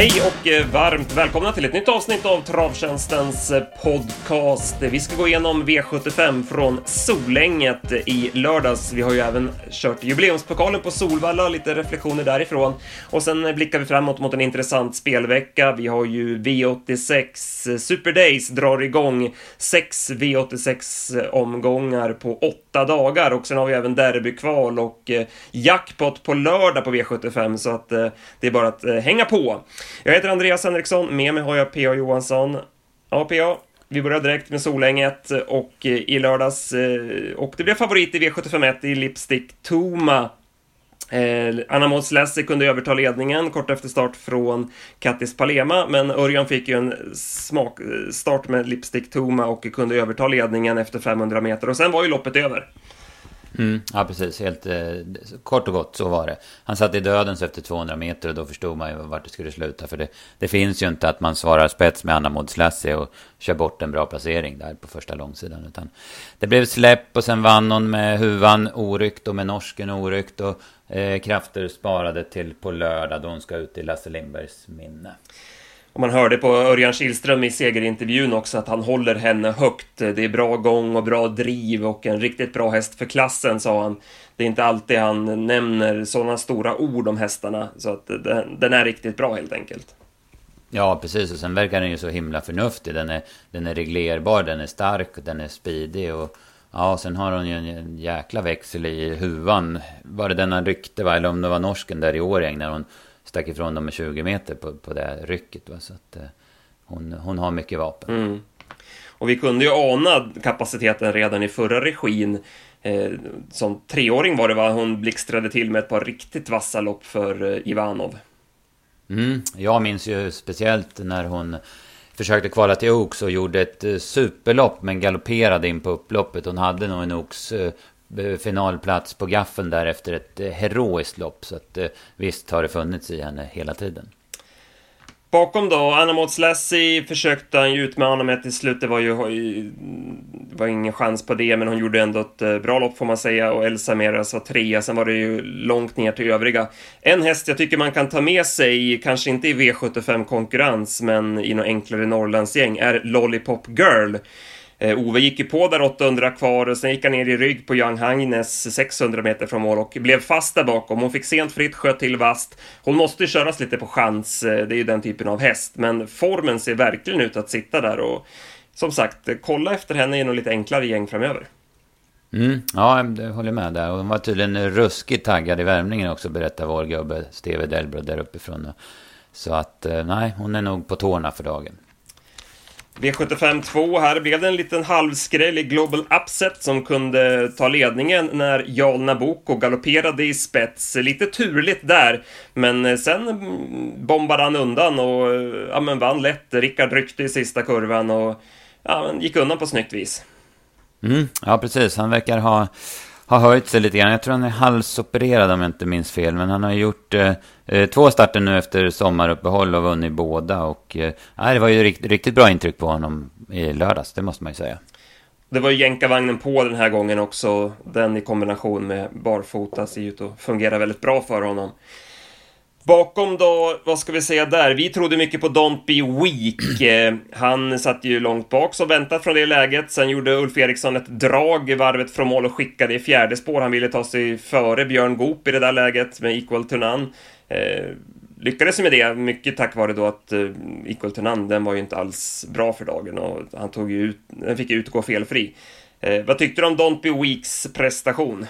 Hej och eh, varmt välkomna till ett nytt avsnitt av Travtjänstens eh, podcast. Vi ska gå igenom V75 från Solänget eh, i lördags. Vi har ju även kört jubileumspokalen på Solvalla, lite reflektioner därifrån. Och sen blickar vi framåt mot en intressant spelvecka. Vi har ju V86 Super Days drar igång sex V86 omgångar på åtta dagar och sen har vi även derbykval och jackpot på lördag på V75 så att det är bara att hänga på. Jag heter Andreas Henriksson, med mig har jag P.A. Johansson. Ja, P.A. Vi börjar direkt med Solänget och eh, i lördags eh, och det blev favorit i V751 i Lipstick Toma. Eh, Anna Måns Lassie kunde överta ledningen kort efter start från Kattis Palema, men Örjan fick ju en smak, eh, start med Lipstick Toma och kunde överta ledningen efter 500 meter och sen var ju loppet över. Mm, ja, precis. Helt eh, kort och gott så var det. Han satt i dödens efter 200 meter och då förstod man ju vart det skulle sluta. För det, det finns ju inte att man svarar spets med Anna Modslassi och kör bort en bra placering där på första långsidan. Utan det blev släpp och sen vann hon med huvan oryckt och med norsken oryckt. Och eh, krafter sparade till på lördag då hon ska ut i Lasse Lindbergs minne. Och man hörde på Örjan Kihlström i segerintervjun också att han håller henne högt. Det är bra gång och bra driv och en riktigt bra häst för klassen, sa han. Det är inte alltid han nämner sådana stora ord om hästarna, så att den, är riktigt bra helt enkelt. Ja, precis. Och sen verkar den ju så himla förnuftig. Den är, den är reglerbar, den är stark, den är speedig och... Ja, sen har hon ju en jäkla växel i huvan. Var det denna rykte, va? Eller om det var norsken där i Årjäng när hon stack ifrån dem med 20 meter på, på det rycket. Va? Så att, eh, hon, hon har mycket vapen. Mm. Och vi kunde ju ana kapaciteten redan i förra regin. Eh, som treåring var det va, hon blixtrade till med ett par riktigt vassa lopp för eh, Ivanov. Mm, jag minns ju speciellt när hon försökte kvala till Oaks och gjorde ett eh, superlopp men galopperade in på upploppet. Hon hade nog en Oaks eh, Eh, finalplats på gaffeln där efter ett eh, heroiskt lopp. Så att eh, visst har det funnits i henne hela tiden. Bakom då, Anna Lassie försökte han ju utmana med till slut. Det var ju Det var ingen chans på det, men hon gjorde ändå ett bra lopp får man säga och Elsa Meras var trea. Sen var det ju långt ner till övriga. En häst jag tycker man kan ta med sig, kanske inte i V75-konkurrens, men i något enklare Norrlandsgäng, är Lollipop Girl. Eh, Ove gick ju på där 800 kvar och sen gick han ner i rygg på Young Hagnes 600 meter från mål och blev fast där bakom. Hon fick sent fritt, sköt till vast. Hon måste ju köras lite på chans, eh, det är ju den typen av häst, men formen ser verkligen ut att sitta där och som sagt, kolla efter henne i något lite enklare gäng framöver. Mm, ja, jag håller med där. Och hon var tydligen ruskigt taggad i värmningen också, berättar vår gubbe Steve Delbro där uppifrån. Så att, eh, nej, hon är nog på tårna för dagen. V75 2, här blev det en liten halvskräll i Global Upset som kunde ta ledningen när Jarl Nabucco galopperade i spets. Lite turligt där, men sen bombade han undan och ja, men vann lätt. Rickard ryckte i sista kurvan och ja, men gick undan på snyggt vis. Mm, ja, precis. Han verkar ha har höjt sig lite grann. Jag tror han är halsopererad om jag inte minns fel. Men han har gjort eh, eh två starter nu efter sommaruppehåll och vunnit båda. Och eh, det var ju rikt, riktigt bra intryck på honom i lördags, det måste man ju säga. Det var ju jänkarvagnen på den här gången också. Den i kombination med barfota ser ut att fungera väldigt bra för honom. Bakom då, vad ska vi säga där? Vi trodde mycket på Don't Be Weak. Eh, han satt ju långt bak så väntat från det läget. Sen gjorde Ulf Eriksson ett drag i varvet från mål och skickade i fjärde spår. Han ville ta sig före Björn Goop i det där läget med Equal to None. Eh, lyckades med det, mycket tack vare då att eh, Equal to None, den var ju inte alls bra för dagen och han tog ju ut, den fick ju utgå felfri. Eh, vad tyckte du om Don't Be Weaks prestation?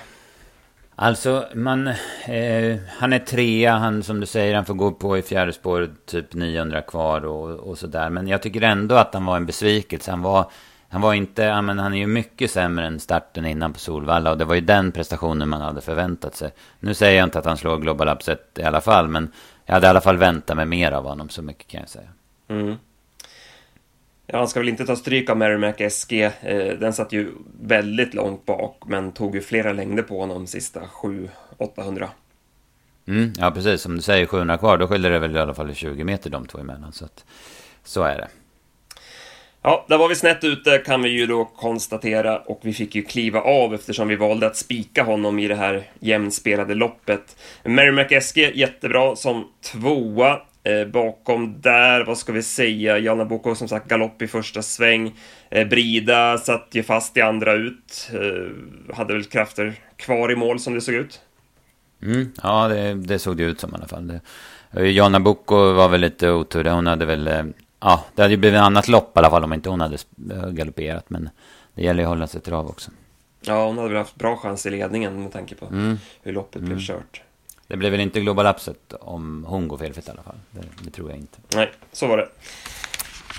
Alltså, man, eh, han är trea, han som du säger, han får gå på i fjärde spår, typ 900 kvar och, och sådär. Men jag tycker ändå att han var en besvikelse. Han var, han var inte, ja, men han är ju mycket sämre än starten innan på Solvalla. Och det var ju den prestationen man hade förväntat sig. Nu säger jag inte att han slår Global Upset i alla fall, men jag hade i alla fall väntat mig mer av honom, så mycket kan jag säga. Mm. Ja, han ska väl inte ta stryk av Merrimack SG. Eh, den satt ju väldigt långt bak, men tog ju flera längder på honom sista 7-800. Mm, ja, precis. Som du säger, 700 kvar, då skiljer det väl i alla fall 20 meter de två emellan. Så, att, så är det. Ja, där var vi snett ute kan vi ju då konstatera och vi fick ju kliva av eftersom vi valde att spika honom i det här jämnspelade loppet. Merrimack SG jättebra som tvåa. Eh, bakom där, vad ska vi säga, Jana Boko som sagt galopp i första sväng. Eh, Brida satt ju fast i andra ut. Eh, hade väl krafter kvar i mål som det såg ut. Mm, ja, det, det, såg det ut som i alla fall. Eh, Jana Boko var väl lite otur. Hon hade väl... Eh, ja, det hade ju blivit annat lopp i alla fall om inte hon hade eh, galopperat. Men det gäller ju att hålla sig trav också. Ja, hon hade väl haft bra chans i ledningen med tanke på mm. hur loppet mm. blev kört. Det blir väl inte Global Upset om hon går felfritt i alla fall. Det, det, tror jag inte. Nej, så var det.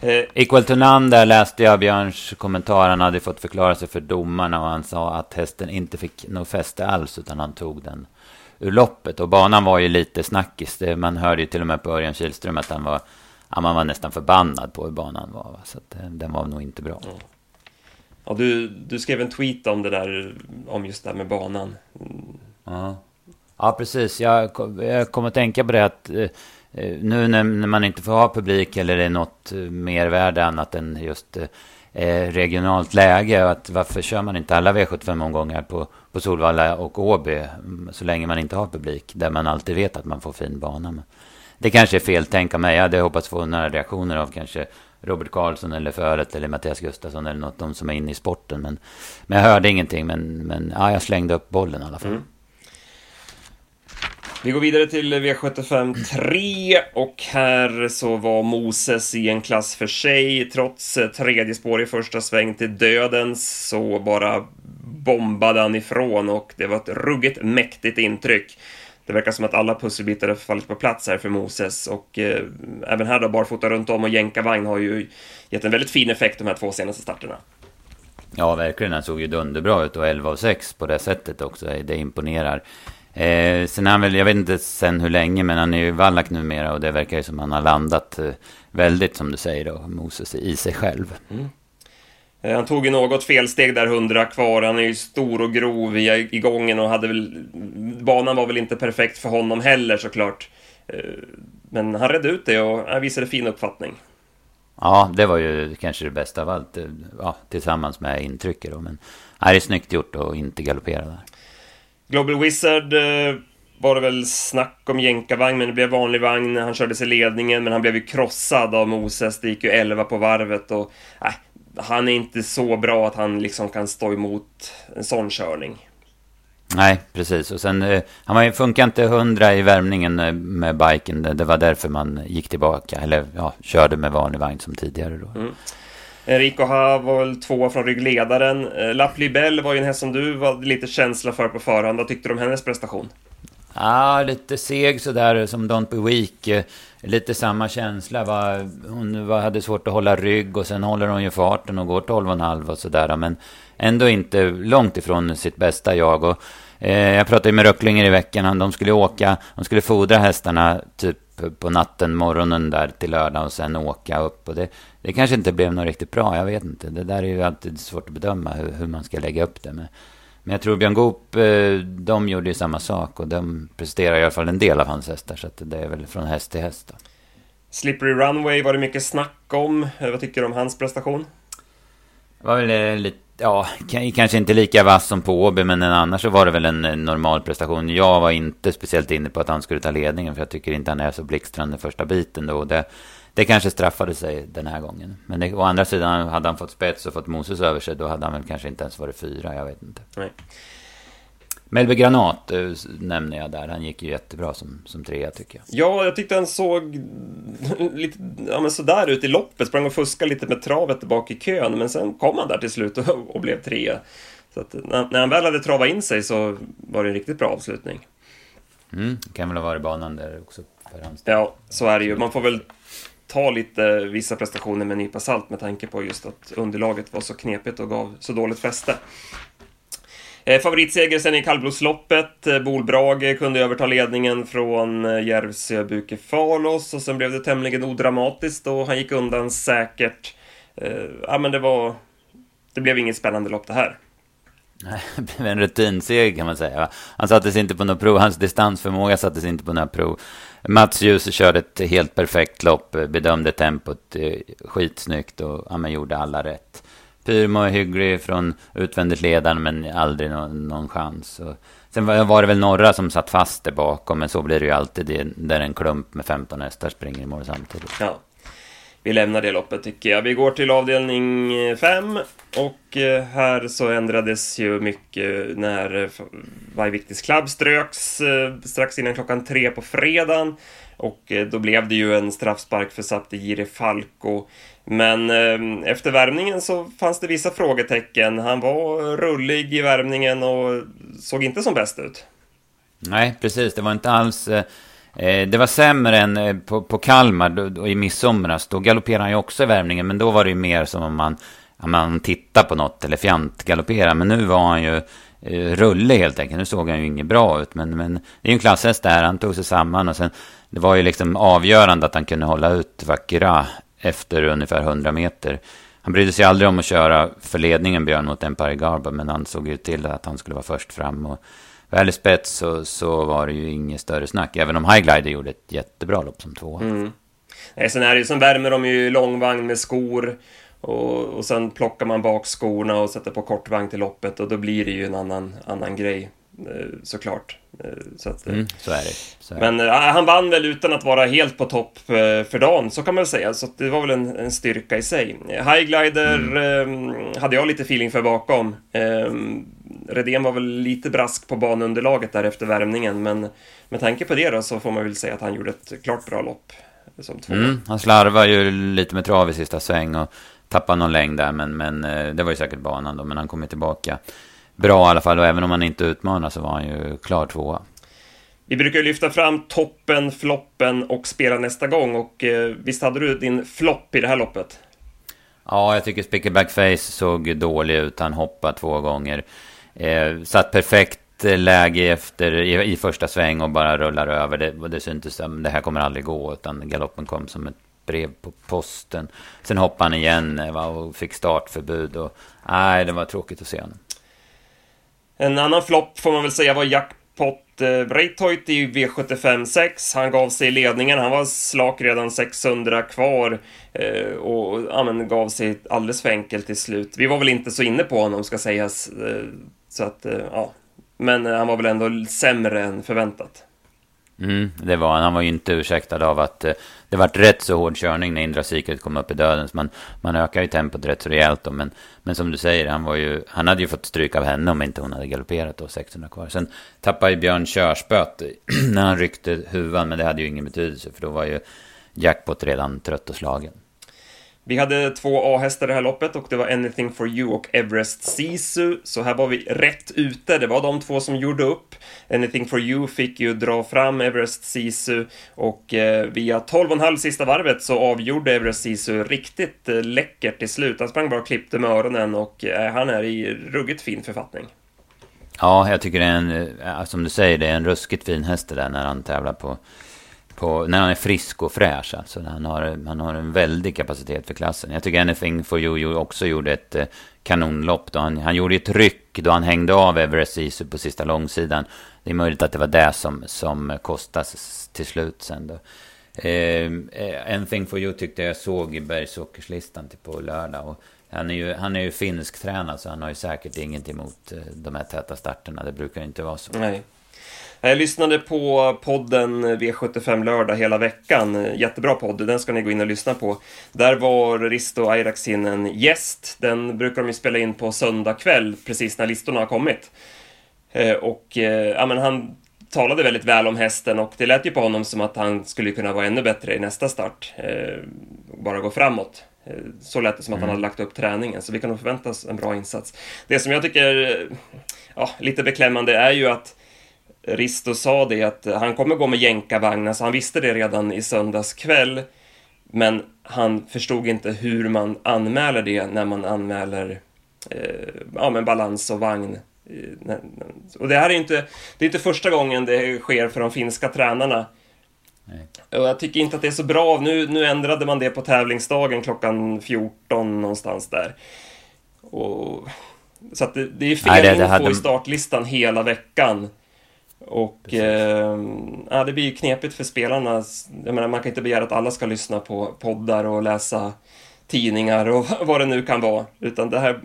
Eh. Equal to none, där läste jag Björns kommentar. Han hade fått förklara sig för domarna och han sa att hästen inte fick något fäste alls utan han tog den ur loppet. Och banan var ju lite snackis. Det, man hörde ju till och med på Örjan Kihlström att han var, ja, man var nästan förbannad på hur banan var. Så att, eh, den var nog inte bra. Mm. Ja, du, du skrev en tweet om det där, om just det här med banan. Mm. Ja. Ja, precis. Jag, jag kommer att tänka på det att eh, eh, nu när, när, man inte får ha publik eller det är något eh, mervärde annat än just eh, eh, regionalt läge. Att varför kör man inte alla V75-omgångar på, på Solvalla och Åby mm, så länge man inte har publik? Där man alltid vet att man får fin bana. Men det kanske är fel tänk av mig. Jag hade hoppats få några reaktioner av kanske Robert Karlsson eller Föret eller Mattias Gustafsson eller något. De som är inne i sporten. Men, men jag hörde ingenting. Men, men ja, jag slängde upp bollen i alla fall. Mm. Vi går vidare till V75 3 och här så var Moses i en klass för sig. Trots tredje spår i första sväng till dödens så bara bombade han ifrån och det var ett ruggigt mäktigt intryck. Det verkar som att alla pusselbitar har fallit på plats här för Moses och eh, även här då barfota runt om och jänkarvagn har ju gett en väldigt fin effekt de här två senaste starterna. Ja, verkligen. Han såg ju dunderbra ut och 11 av 6 på det sättet också. Det imponerar. Eh, sen är han väl, jag vet inte sen hur länge, men han är ju vallack numera och det verkar ju som han har landat eh, väldigt, som du säger då, Moses, i sig själv. Mm. Eh, han tog ju något felsteg där, hundra kvar. Han är ju stor och grov i, i gången och hade väl... Banan var väl inte perfekt för honom heller såklart. Eh, men han redde ut det och han visade fin uppfattning. Ja, det var ju kanske det bästa av allt. Eh, ja, tillsammans med intrycket då. Men det är snyggt gjort att inte galoppera där. Global Wizard eh, var det väl snack om jänkarvagn, men det blev vanlig vagn. Han körde sig ledningen, men han blev ju krossad av Moses. Det gick ju 11 på varvet och... Äh, han är inte så bra att han liksom kan stå emot en sån körning. Nej, precis. Och sen, eh, han funkar inte hundra i värmningen eh, med biken. Det, det, var därför man gick tillbaka, eller ja, körde med vanlig vagn som tidigare då. Mm. Enrico Ha var väl tvåa från ryggledaren. Eh, Laplibel var ju en häst som du var lite känsla för på förhand. Vad tyckte du om hennes prestation? Ja, lite seg sådär som Don't Be Weak. Eh, lite samma känsla. Va? Hon hade svårt att hålla rygg och sen håller hon ju farten och går 12,5 och sådär. Men ändå inte långt ifrån sitt bästa jag. Och, eh, jag pratade med Röcklinger i veckan. De skulle åka, de skulle fodra hästarna typ på natten, morgonen där till lördag och sen åka upp. Och det, det kanske inte blev något riktigt bra, jag vet inte. Det där är ju alltid svårt att bedöma hur, hur man ska lägga upp det. Men, men jag tror Björn Goop, eh, de gjorde ju samma sak och de presterar i alla fall en del av hans hästar. Så det är väl från häst till häst. Då. Slippery Runway var det mycket snack om. Eh, vad tycker du om hans prestation? Det var väl eh, lite, ja, kanske inte lika vass som på Åby, men annars så var det väl en normal prestation. Jag var inte speciellt inne på att han skulle ta ledningen, för jag tycker inte han är så blixtrande första biten då. Det, det kanske straffade sig den här gången. Men det, å andra sidan, hade han fått spets och fått Moses över sig, då hade han väl kanske inte ens varit fyra, jag vet inte. Nej. Melby Granat äh, nämner jag där. Han gick ju jättebra som, som trea tycker jag. Ja, jag tyckte han såg lite ja, men sådär ut i loppet. Sprang och fuskade lite med travet bak i kön, men sen kom han där till slut och, och blev trea. Så att när, när han väl hade travat in sig så var det en riktigt bra avslutning. Mm, kan väl ha varit banan där också. För hans ja, så är det ju. Man får väl ta lite vissa prestationer med en nypa salt med tanke på just att underlaget var så knepigt och gav så dåligt fäste. Eh, favoritseger sen i kallblodsloppet. Eh, Bolbrage kunde överta ledningen från eh, Järvsö Järvsö Bukefalos och sen blev det tämligen odramatiskt och han gick undan säkert. Eh, ja, men det var... Det blev inget spännande lopp det här. Nej, det blev en rutinseger kan man säga. Han sattes inte på något prov, hans distansförmåga sattes inte på några prov. Mats Djuse körde ett helt perfekt lopp, bedömde tempot eh, skitsnyggt och ja, men gjorde alla rätt. Pyrmo är hygglig från utvändigt ledande men aldrig någon, någon chans. Och sen var, var det väl några som satt fast där bakom, men så blir det ju alltid där en klump med 15 hästar springer i mål samtidigt. Ja. Vi lämnar det loppet tycker jag. Vi går till avdelning eh, 5 och eh, här så ändrades ju mycket när eh, Vajviktis Club ströks strax innan klockan tre på fredagen. Och då blev det ju en straffspark för Saptigiri Falco. Men efter värmningen så fanns det vissa frågetecken. Han var rullig i värmningen och såg inte som bäst ut. Nej, precis. Det var inte alls... Eh, det var sämre än eh, på, på Kalmar då, då, i midsomras. Då galopperade han ju också i värmningen, men då var det ju mer som om man, om man tittar på något eller fjantgalopperar. Men nu var han ju eh, rulle helt enkelt. Nu såg han ju inget bra ut, men, men det är ju en klasshäst där. Han tog sig samman och sen... Det var ju liksom avgörande att han kunde hålla ut Vakira efter ungefär 100 meter. Han brydde sig aldrig om att köra för ledningen Björn mot Empire Garba, men han såg ju till att han skulle vara först fram. Och väl i spets så, så var det ju inget större snack, även om Highglider gjorde ett jättebra lopp som tvåa. Mm. Nej, sen är det ju, sen värmer de ju långvagn med skor och, och sen plockar man bak skorna och sätter på kortvagn till loppet och då blir det ju en annan, annan grej. Eh, såklart. Eh, så, att, mm, så, är det. Så är men det. han vann väl utan att vara helt på topp för dagen, så kan man väl säga. Så det var väl en, en styrka i sig. Highglider mm. eh, hade jag lite feeling för bakom. Eh, Redén var väl lite brask på banunderlaget där efter värmningen, men med tanke på det då så får man väl säga att han gjorde ett klart bra lopp. Som två. Mm, han slarvar ju lite med trav i sista sväng och tappade någon längd där, men, men det var ju säkert banan då, men han kom ju tillbaka bra i alla fall. Och även om han inte utmanar så var han ju klar tvåa. Vi brukar lyfta fram toppen, floppen och spela nästa gång. Och eh, visst hade du din flopp i det här loppet? Ja, jag tycker Spickerback Face såg dålig ut. Han hoppade två gånger. Eh, satt perfekt läge efter, i, i, första sväng och bara rullar över. Det, det syntes som det här kommer aldrig gå. Utan galoppen kom som ett brev på posten. Sen hoppade han igen eh, va, och fick startförbud. Och, nej, det var tråkigt att se honom. En annan flopp får man väl säga var Jackpot eh, Breithoit i V75 6. Han gav sig i ledningen, han var slak redan 600 kvar eh, och ja, men, gav sig alldeles för enkelt till slut. Vi var väl inte så inne på honom ska sägas, eh, så att eh, ja. Men eh, han var väl ändå sämre än förväntat. Mm, det var han. Han var ju inte ursäktad av att eh, det vart rätt så hård körning när Indra Secret kom upp i döden. Så man, man ökar ju tempot rätt så rejält då. Men, men som du säger, han, var ju, han hade ju fått stryk av henne om inte hon hade galopperat då, 600 kvar. Sen tappade ju Björn körspöt när han ryckte huvan. Men det hade ju ingen betydelse för då var ju jackpot redan trött och slagen. Vi hade två A-hästar i det här loppet och det var Anything for You och Everest Sisu. Så här var vi rätt ute. Det var de två som gjorde upp. Anything for You fick ju dra fram Everest Sisu och eh, via 12,5 sista varvet så avgjorde Everest Sisu riktigt eh, läckert till slut. Han sprang bara och klippte med öronen och eh, han är i ruggigt fin författning. Ja, jag tycker det är en, eh, som du säger, det är en ruskigt fin häst det där när han tävlar på på, när han är frisk och fräsch. Alltså, han, har, han har en väldig kapacitet för klassen. Jag tycker Anything for You också gjorde ett eh, kanonlopp. Då han, han gjorde ett ryck då han hängde av Everest Isu på sista långsidan. Det är möjligt att det var det som, som kostas till slut sen då. Ehm, eh, Anything for You tyckte jag såg i bergsåkerslistan till på lördag. Och han är ju, han är ju finsk tränad så han har ju säkert inget emot eh, de här täta starterna. Det brukar inte vara så. Nej. Jag lyssnade på podden V75 lördag hela veckan. Jättebra podd, den ska ni gå in och lyssna på. Där var Risto Ayraksin en gäst. Den brukar de ju spela in på söndag kväll, precis när listorna har kommit. Eh, och eh, ja, men han talade väldigt väl om hästen och det lät ju på honom som att han skulle kunna vara ännu bättre i nästa start. Eh, bara gå framåt. Så lät det som att han mm. hade lagt upp träningen, så vi kan nog förvänta oss en bra insats. Det som jag tycker ja, lite beklämmande är ju att Risto sa det att han kommer gå med jänkarvagnar, så han visste det redan i söndags kväll. Men han förstod inte hur man anmäler det när man anmäler eh, ja, men balans och vagn. Eh, och det här är inte, det är inte första gången det sker för de finska tränarna. Nej. Och jag tycker inte att det är så bra. Nu, nu ändrade man det på tävlingsdagen klockan 14 någonstans där. Och, så att det, det är fel Nej, det, det info hade... i startlistan hela veckan. Och eh, ja, det blir ju knepigt för spelarna. Jag menar, man kan inte begära att alla ska lyssna på poddar och läsa tidningar och vad det nu kan vara. Utan det här,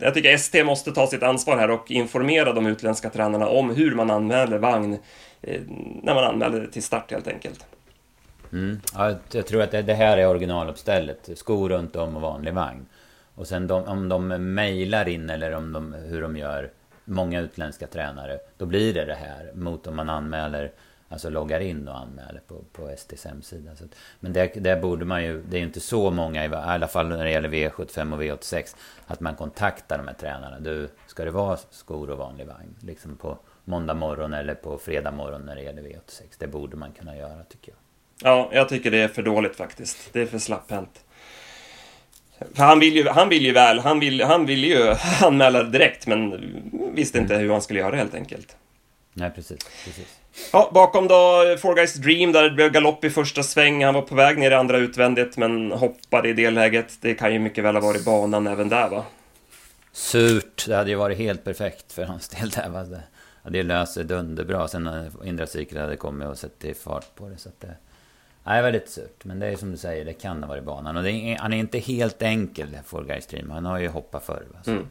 jag tycker ST måste ta sitt ansvar här och informera de utländska tränarna om hur man anmäler vagn eh, när man anmäler till start helt enkelt. Mm. Ja, jag tror att det, det, här är originaluppstället. Skor runt om och vanlig vagn. Och sen de, om de mejlar in eller om de, hur de gör, många utländska tränare, då blir det det här mot om man anmäler Alltså loggar in och anmäler på, på STs hemsida. Så, men det, det borde man ju, det är inte så många, i alla fall när det gäller V75 och V86, att man kontaktar de här tränarna. Du, ska det vara skor och vanlig vagn? Liksom på måndag morgon eller på fredag morgon när det gäller V86. Det borde man kunna göra tycker jag. Ja, jag tycker det är för dåligt faktiskt. Det är för slapphänt. För han vill ju, han vill ju väl, han vill, han vill ju anmäla direkt, men visste inte hur han skulle göra helt enkelt. Nej, precis. precis. Ja, bakom då Four Guys Dream, där det blev galopp i första sväng. Han var på väg ner i andra utvändigt, men hoppade i det läget. Det kan ju mycket väl ha varit banan även där, va? Surt. Det hade ju varit helt perfekt för hans del där. Va? Det löst sig dunderbra. Sen när Indra Sikra hade kommit och sett fart på det. Så att det... Nej, väldigt surt. Men det är som du säger, det kan ha varit banan. Och är, han är inte helt enkel, Forgay Stream. Han har ju hoppat förr. Alltså. Mm.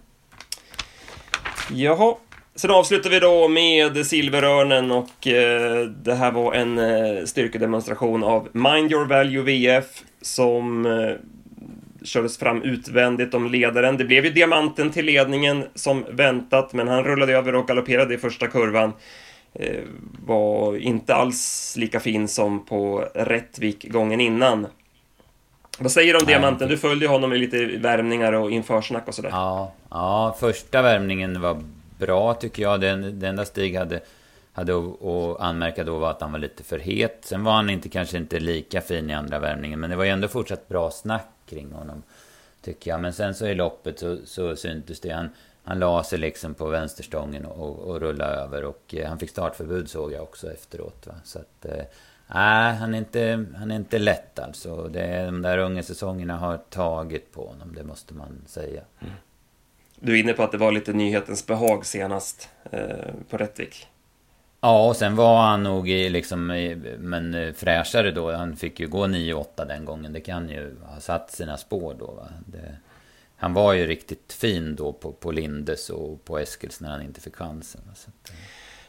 Jaha, Sen avslutar vi då med Silverörnen och eh, det här var en eh, styrkedemonstration av Mind Your Value VF som eh, kördes fram utvändigt om ledaren. Det blev ju diamanten till ledningen som väntat, men han rullade över och galopperade i första kurvan. Eh, var inte alls lika fin som på Rättvik gången innan. Vad säger du om diamanten? Du följde honom i lite värmningar och införsnack och sådär. Ja, ja första värmningen var bra tycker jag. Den, det enda Stig hade, hade att anmärka då var att han var lite för het. Sen var han inte, kanske inte lika fin i andra värmningen. Men det var ju ändå fortsatt bra snack kring honom. Tycker jag. Men sen så i loppet så, så syntes det. Han, han la sig liksom på vänsterstången och, och rullade över. Och eh, han fick startförbud såg jag också efteråt. Va? Så att... Eh, nej, han är, inte, han är inte lätt alltså. Det, de där unga säsongerna har tagit på honom, det måste man säga. Mm. Du är inne på att det var lite nyhetens behag senast eh, på Rättvik. Ja, och sen var han nog i, liksom, men eh, fräschare då. Han fick ju gå 9-8 den gången. Det kan ju ha satt sina spår då. Va? Det, han var ju riktigt fin då på, på Lindes och på Eskils när han inte fick chansen. Att, eh.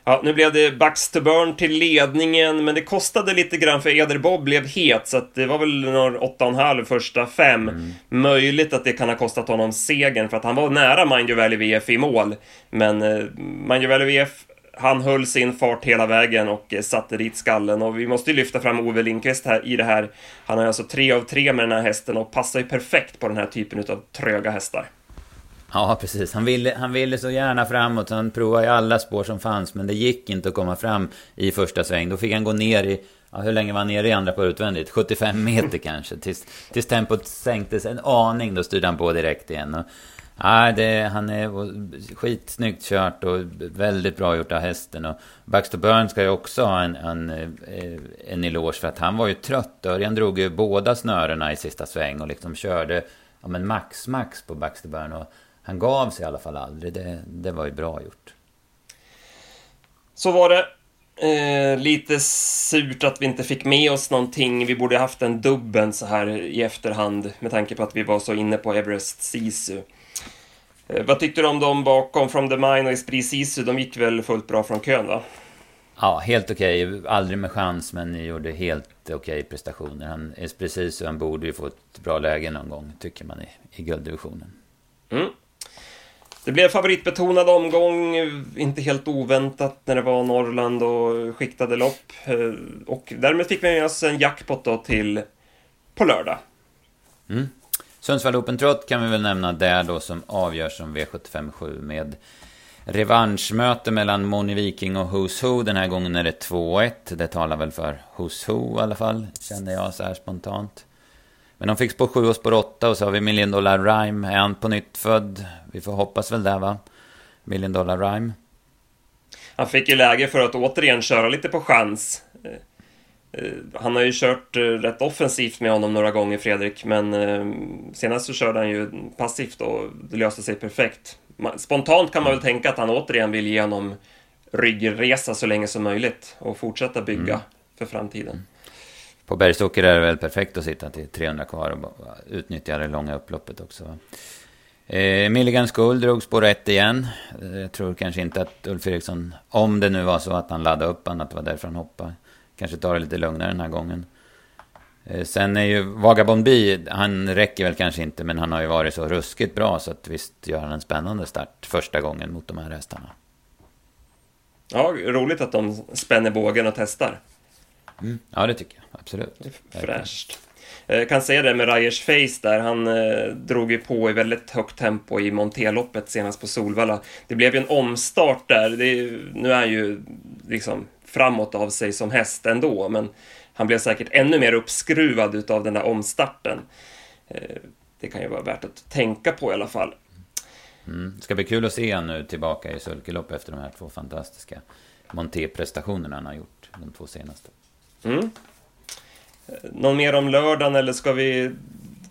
Ja, nu blev det Baxter Burn till ledningen, men det kostade lite grann för Eder Bob blev het, så det var väl några 8,5 första fem. Mm. Möjligt att det kan ha kostat honom segern, för att han var nära Mind Valley VF i mål. Men eh, Mind Valley VF, han höll sin fart hela vägen och eh, satte dit skallen. Och vi måste ju lyfta fram Ove Lindqvist här i det här. Han har alltså tre av tre med den här hästen och passar ju perfekt på den här typen av tröga hästar. Ja, precis. Han ville, han ville så gärna framåt. Han provade i alla spår som fanns. Men det gick inte att komma fram i första sväng. Då fick han gå ner i... Ja, hur länge var han nere i andra på utvändigt? 75 meter kanske. Tills, tills tempot sänktes en aning. Då styrde han på direkt igen. Och, Nej, det, han är skitsnyggt kört och väldigt bra gjort av hästen. Och Baxter Burn ska ju också ha en, en, eh, en eloge för att han var ju trött. Örjan drog ju båda snörena i sista sväng och liksom körde ja, men max, max på Baxter Burn. Och han gav sig i alla fall aldrig. Det, det var ju bra gjort. Så var det. Eh, lite surt att vi inte fick med oss någonting. Vi borde haft en dubben så här i efterhand med tanke på att vi var så inne på Everest Sisu. Eh, vad tyckte du om dem bakom From the Mine och Esprit Sisu? De gick väl fullt bra från kön va? Ja, helt okej. Okay. Aldrig med chans, men gjorde helt okej okay prestationer. Han är precis så han borde ju få ett bra läge någon gång, tycker man, i, i gulddivisionen. Mm. Det blev favoritbetonad omgång, inte helt oväntat när det var Norrland och skiktade lopp. Eh, och därmed fick vi med oss en jackpot då till på lördag. Mm. Sundsvall Open Trot kan vi väl nämna där då som avgörs som V757 med revanschmöte mellan Moni Viking och Who's Who. Den här gången är det 2-1. Det talar väl för Who's Who i alla fall, känner jag så här spontant. Men de fick spår 7 och spår 8 och så har vi Million Dollar Rhyme. Är han på nytt född? Vi får hoppas väl där va? Million Dollar Rhyme. Han fick ju läge för att återigen köra lite på chans. Eh, eh, han har ju kört eh, rätt offensivt med honom några gånger, Fredrik, men senast så körde han ju passivt och det löste sig perfekt. Spontant kan man väl tänka att han återigen vill ge honom ryggresa så länge som möjligt och fortsätta bygga mm. för framtiden. på Bergsåker är det väl perfekt att sitta till 300 kvar och utnyttja det långa upploppet också. Eh, Milligans Skull drog spår 1 igen. Eh, jag tror kanske inte att Ulf Eriksson, om det nu var så att han laddade upp han, att det var därför han hoppade, kanske tar det lite lugnare den här gången. Eh, sen är ju Vagabond B, han räcker väl kanske inte, men han har ju varit så ruskigt bra så att visst gör han en spännande start första gången mot de här hästarna. Ja, roligt att de spänner bågen och testar. Mm. Ja, det tycker jag. Absolut. Fräscht. Jag kan säga det med Ryers Face där, han eh, drog ju på i väldigt högt tempo i Monteloppet senast på Solvalla. Det blev ju en omstart där, det, nu är han ju liksom framåt av sig som häst ändå, men han blev säkert ännu mer uppskruvad utav den där omstarten. Eh, det kan ju vara värt att tänka på i alla fall. Mm. Det ska bli kul att se honom nu tillbaka i sulkelopp efter de här två fantastiska Monté-prestationerna han har gjort, de två senaste. Mm. Någon mer om lördagen eller ska vi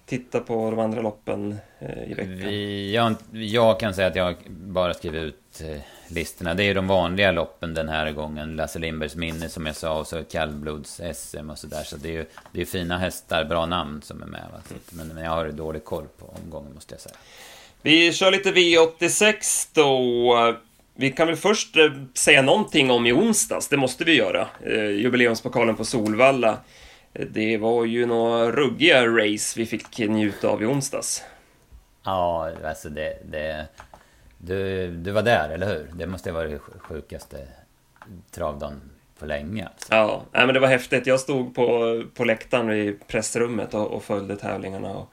titta på de andra loppen eh, i veckan? Vi, jag, jag, kan säga att jag bara skriver ut eh, listorna. Det är de vanliga loppen den här gången. Lasse Lindbergs minne som jag sa och så kallblods SM och sådär. Så det är ju det är fina hästar, bra namn som är med. Va? Men, men jag har dålig koll på omgången måste jag säga. Vi kör lite V86 då. Vi kan väl först eh, säga någonting om i onsdags, det måste vi göra. Jubileumspokalen på Solvalla. Det var ju några ruggiga race vi fick njuta av i onsdags. Ja, alltså det... det du, du var där, eller hur? Det måste varit det sjukaste travdagen på länge. Alltså. Ja, nej, men det var häftigt. Jag stod på, på läktaren i pressrummet och, och följde tävlingarna. Och,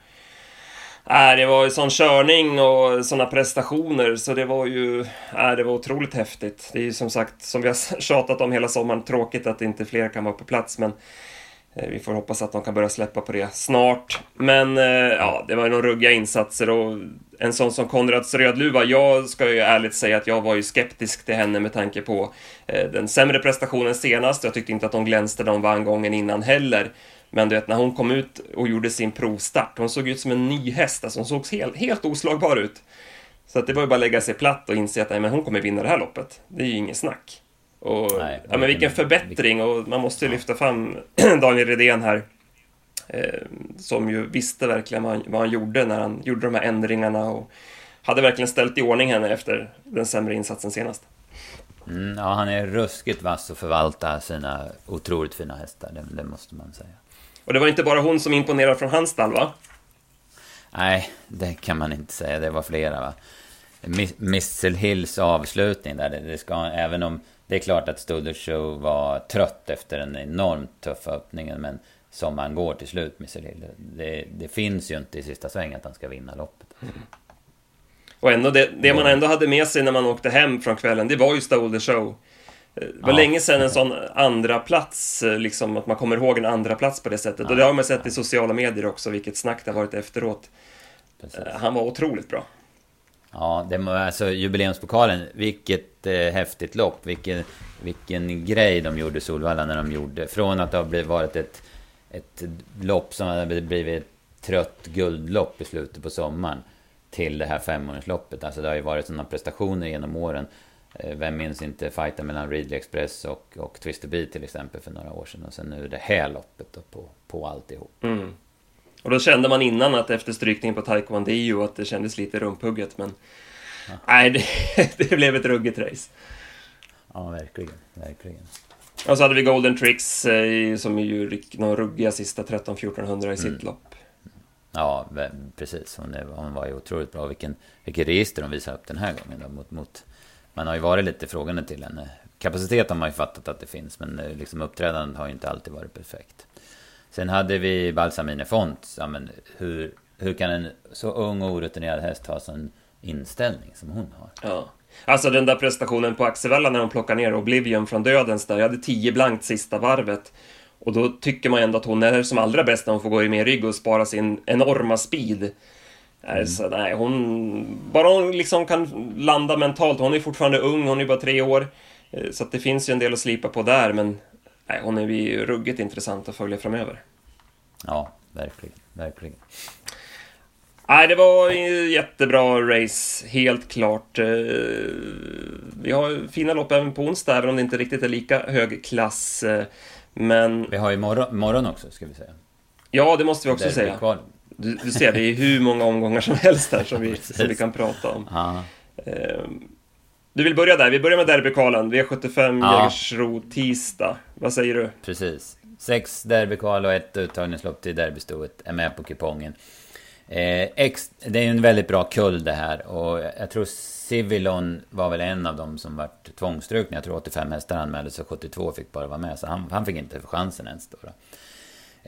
nej, det var ju sån körning och såna prestationer så det var ju nej, det var otroligt häftigt. Det är ju som sagt, som vi har tjatat om hela sommaren, tråkigt att inte fler kan vara på plats men Eh, vi får hoppas att de kan börja släppa på det snart. Men eh, ja, det var ju några ruggiga insatser och en sån som Konrads Rödluva, jag ska ju ärligt säga att jag var ju skeptisk till henne med tanke på eh, den sämre prestationen senast. Jag tyckte inte att hon glänste de vann gången innan heller. Men du vet, när hon kom ut och gjorde sin provstart, hon såg ut som en ny häst, alltså hon såg helt, helt oslagbar ut. Så att det var ju bara att lägga sig platt och inse att nej, men hon kommer vinna det här loppet. Det är ju inget snack. Och, Nej, ja, men vilken förbättring och man måste ju lyfta fram Daniel Redén här. Eh, som ju visste verkligen vad han, vad han, gjorde när han gjorde de här ändringarna och hade verkligen ställt i ordning henne efter den sämre insatsen senast. Mm, ja, han är ruskigt vass och förvaltar sina otroligt fina hästar, det, det, måste man säga. Och det var inte bara hon som imponerade från hans stall, va? Nej, det kan man inte säga. Det var flera, va? Missile Hills avslutning där, det, det ska, även om det är klart att Studer Show var trött efter den enormt tuffa öppningen. Men som man går till slut med Cyril. Det, det finns ju inte i sista svängen att han ska vinna loppet. Mm. Och ändå, det, det man ändå hade med sig när man åkte hem från kvällen, det var ju Stole Show. Det var ja. länge sedan en sån andra plats liksom att man kommer ihåg en andra plats på det sättet. Ja. Och det har man sett i sociala medier också, vilket snack det har varit efteråt. Precis. Han var otroligt bra. Ja, det var alltså jubileumspokalen. Vilket eh, häftigt lopp. Vilken, vilken grej de gjorde Solvalla när de gjorde. Från att det har varit ett, ett lopp som hade blivit ett trött guldlopp i slutet på sommaren. Till det här femåringsloppet. Alltså det har ju varit sådana prestationer genom åren. Eh, vem minns inte fighten mellan Ridley Express och, och Twister Bee till exempel för några år sedan. Och sen nu det här loppet då på, på alltihop. Mm. Och då kände man innan att efter strykningen på Taekwondo att det kändes lite rumphugget, men ja. nej, det, det, blev ett ruggigt race. Ja, verkligen, verkligen. Och så hade vi Golden Tricks eh, som ju gick några ruggiga sista 13-1400 i sitt mm. lopp. Ja, precis. Hon, hon, var ju otroligt bra. Vilken, vilket register hon visade upp den här gången. Då, mot, mot, man har ju varit lite frågande till henne. Kapacitet har man ju fattat att det finns, men eh, liksom uppträdandet har ju inte alltid varit perfekt. Sen hade vi Balsamine Font. Ja, men hur, hur kan en så ung och orutinerad häst ha sån inställning som hon har? Ja. Alltså den där prestationen på Axevalla när hon plockar ner Oblivion från dödens där. Jag hade 10 blankt sista varvet. Och då tycker man ändå att hon är som allra bäst när hon får gå i med rygg och spara sin enorma speed. Mm. Så nej, hon... Bara hon liksom kan landa mentalt. Hon är fortfarande ung, hon är bara tre år. Eh, så det finns ju en del att slipa på där, men nej, hon är ju ruggigt intressant att följa framöver. Ja, verkligen, verkligen. Nej, det var jättebra race, helt klart. Eh, vi har fina lopp även på onsdag, även om det inte riktigt är lika hög klass. Eh, Men... Vi har ju morgon, morgon också, ska vi säga. Ja, det måste vi också säga. Du, du, ser, det är hur många omgångar som helst här som vi, som vi kan prata om. Eh, du vill börja där, vi börjar med derbykvalen. V75 ja. Jägersro tisdag. Vad säger du? Precis. Sex derbykval och ett uttagningslopp till derbystoet är med på kupongen. Eh, ex, det är ju en väldigt bra kull det här och jag tror Civilon var väl en av dem som vart tvångsstrukna. Jag tror 85 hästar anmäldes och 72 fick bara vara med. Så han, han fick inte chansen ens då.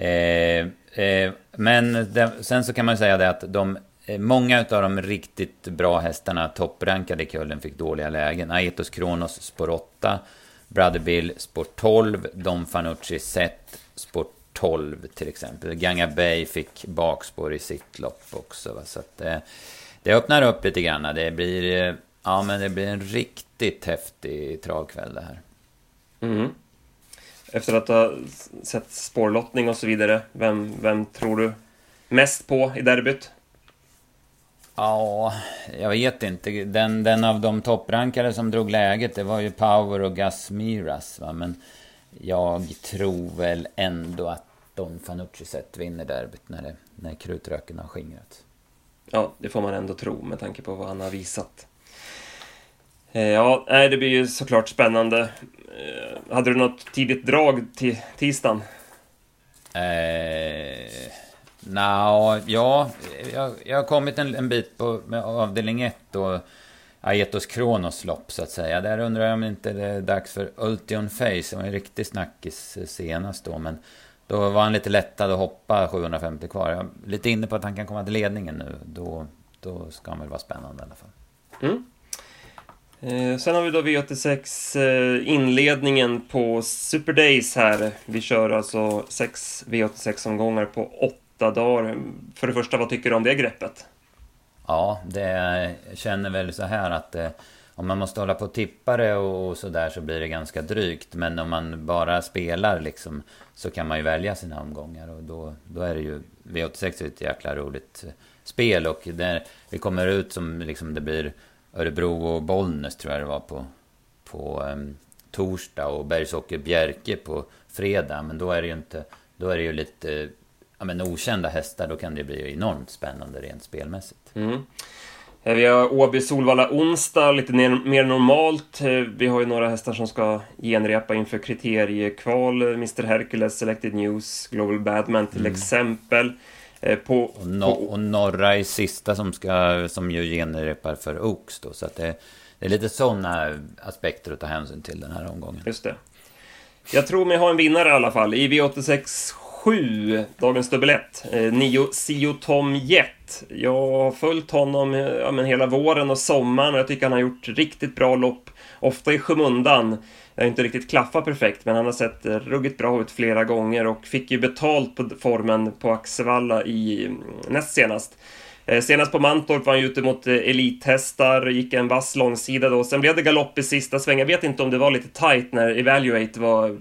Eh, eh, men det, sen så kan man säga det att de, Eh, många av de riktigt bra hästarna, topprankade i kullen, fick dåliga lägen. Aetos Kronos spår 8, Brother Bill spår 12, Don Fanucci Set spår 12 till exempel. Ganga Bay fick bakspår i sitt lopp också. Va? Så att, eh, det öppnar upp lite grann. Det blir, eh, ja, men det blir en riktigt häftig travkväll det här. Mm. Efter att ha sett spårlottning och så vidare, vem, vem tror du mest på i derbyt? Ja, jag vet inte. Den, den av de topprankade som drog läget, det var ju Power och Gus Miras. Va? Men jag tror väl ändå att Don Fanucci sett vinner derbyt när, det, när krutröken har skingrats. Ja, det får man ändå tro med tanke på vad han har visat. Eh, ja, det blir ju såklart spännande. Eh, hade du något tidigt drag till tisdagen? Eh, Nå, ja, jag, jag har kommit en, en bit på med avdelning 1 och Aetos Kronos lopp så att säga. Där undrar jag om inte det är dags för Ultion Face. Det var en riktig snackis eh, senast då, men då var han lite lättad att hoppa 750 kvar. Jag är lite inne på att han kan komma till ledningen nu. Då, då ska han väl vara spännande i alla fall. Mm. Eh, sen har vi då V86 eh, inledningen på Super Days här. Vi kör alltså sex V86-omgångar på åtta dagar. För det första, vad tycker du om det greppet? Ja, det jag känner väl så här att eh, om man måste hålla på och tippa det och, och sådär så blir det ganska drygt. Men om man bara spelar liksom så kan man ju välja sina omgångar och då, då är det ju V86 är ett jäkla roligt eh, spel och där vi kommer ut som liksom det blir Örebro och Bollnäs tror jag det var på, på um, torsdag och Bergsåker Bjerke på fredag. Men då är det ju inte, då är det ju lite ja, men okända hästar. Då kan det bli enormt spännande rent spelmässigt. Mm. Eh, vi har Åby Solvalla onsdag, lite mer normalt. Eh, vi har ju några hästar som ska genrepa inför kriteriekval. Mr Hercules, Selected News, Global Badman till mm. exempel. Eh, på, och, no på... och Norra är sista som, ska, som ju genrepar för Oaks då. Så att det, det är lite sådana aspekter att ta hänsyn till den här omgången. Just det. Jag tror mig ha en vinnare i alla fall. I V86 7, dagens dubbel 1. Eh, nio Sio Tom Jet. Jag har följt honom eh, ja, men hela våren och sommaren och jag tycker han har gjort riktigt bra lopp. Ofta i skymundan. Jag har inte riktigt klaffat perfekt, men han har sett ruggigt bra ut flera gånger och fick ju betalt på formen på Axevalla i mm, näst senast. Eh, senast på Mantorp var han ute mot eh, elithästar, gick en vass långsida då. Sen blev det galopp i sista svängen. Jag vet inte om det var lite tight när Evaluate var,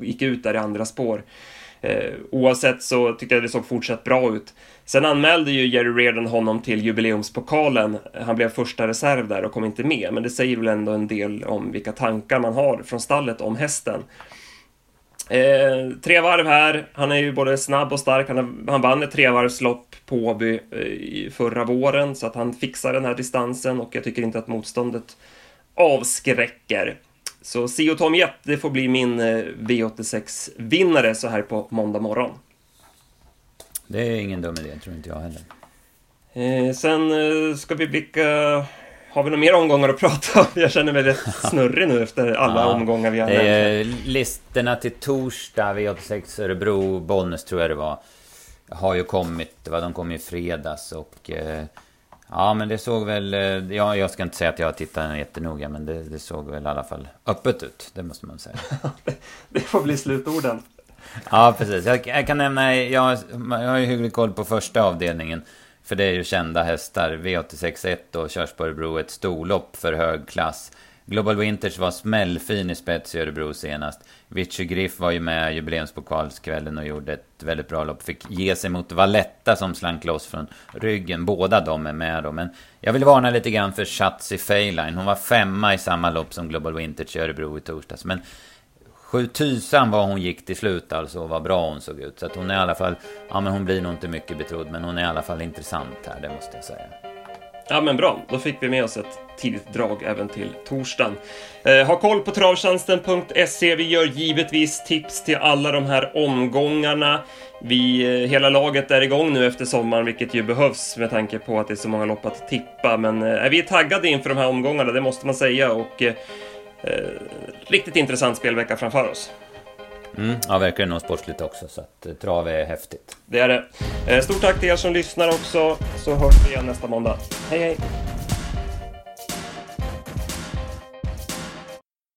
gick ut där i andra spår. Eh, oavsett så tyckte jag det såg fortsatt bra ut. Sen anmälde ju Jerry Reardon honom till jubileumspokalen. Han blev första reserv där och kom inte med, men det säger väl ändå en del om vilka tankar man har från stallet om hästen. Eh, tre varv här. Han är ju både snabb och stark. Han, har, han vann ett trevarvslopp på Åby eh, förra våren, så att han fixar den här distansen och jag tycker inte att motståndet avskräcker. Så Sio Tom Jett, det får bli min eh, V86-vinnare så här på måndag morgon. Det är ingen dum idé, tror inte jag heller. Eh, sen eh, ska vi blicka... Har vi några mer omgångar att prata om? Jag känner mig rätt snurrig nu efter alla ja, omgångar vi har nämnt. Eh, listorna till torsdag, V86 Örebro, Bollnäs tror jag det var. Har ju kommit, va, de kom i fredags och... Eh, ja men det såg väl... Eh, ja, jag ska inte säga att jag tittat jättenoga men det, det såg väl i alla fall öppet ut. Det måste man säga. det får bli slutorden. Ja, precis. Jag, jag, kan nämna, jag, jag har ju hygglig koll på första avdelningen. För det är ju kända hästar. V86.1 och Körsbörrebro ett storlopp för hög klass. Global Winters var smällfin i spets i Örebro senast. Vichy Griff var ju med jubileumspokalskvällen och gjorde ett väldigt bra lopp. Fick ge sig mot Valletta som slank loss från ryggen. Båda de är med då. Men jag vill varna lite grann för Shatsi Feyline. Hon var femma i samma lopp som Global Winters i Örebro i torsdags. Men Sju tusan vad hon gick till slut alltså och vad bra hon såg ut. Så att hon är i alla fall, ja men hon blir nog inte mycket betrodd men hon är i alla fall intressant här, det måste jag säga. Ja men bra, då fick vi med oss ett tidigt drag även till torsdagen. Eh, ha koll på travtjänsten.se. Vi gör givetvis tips till alla de här omgångarna. Vi, eh, hela laget är igång nu efter sommaren, vilket ju behövs med tanke på att det är så många lopp att tippa. Men eh, vi är taggade inför de här omgångarna, det måste man säga. Och eh, eh, riktigt intressant spelvecka framför oss. Mm, ja, verkligen och sportsligt också, så att eh, trav är häftigt. Det är det. Eh, stort tack till er som lyssnar också, så hörs vi igen nästa måndag. Hej hej!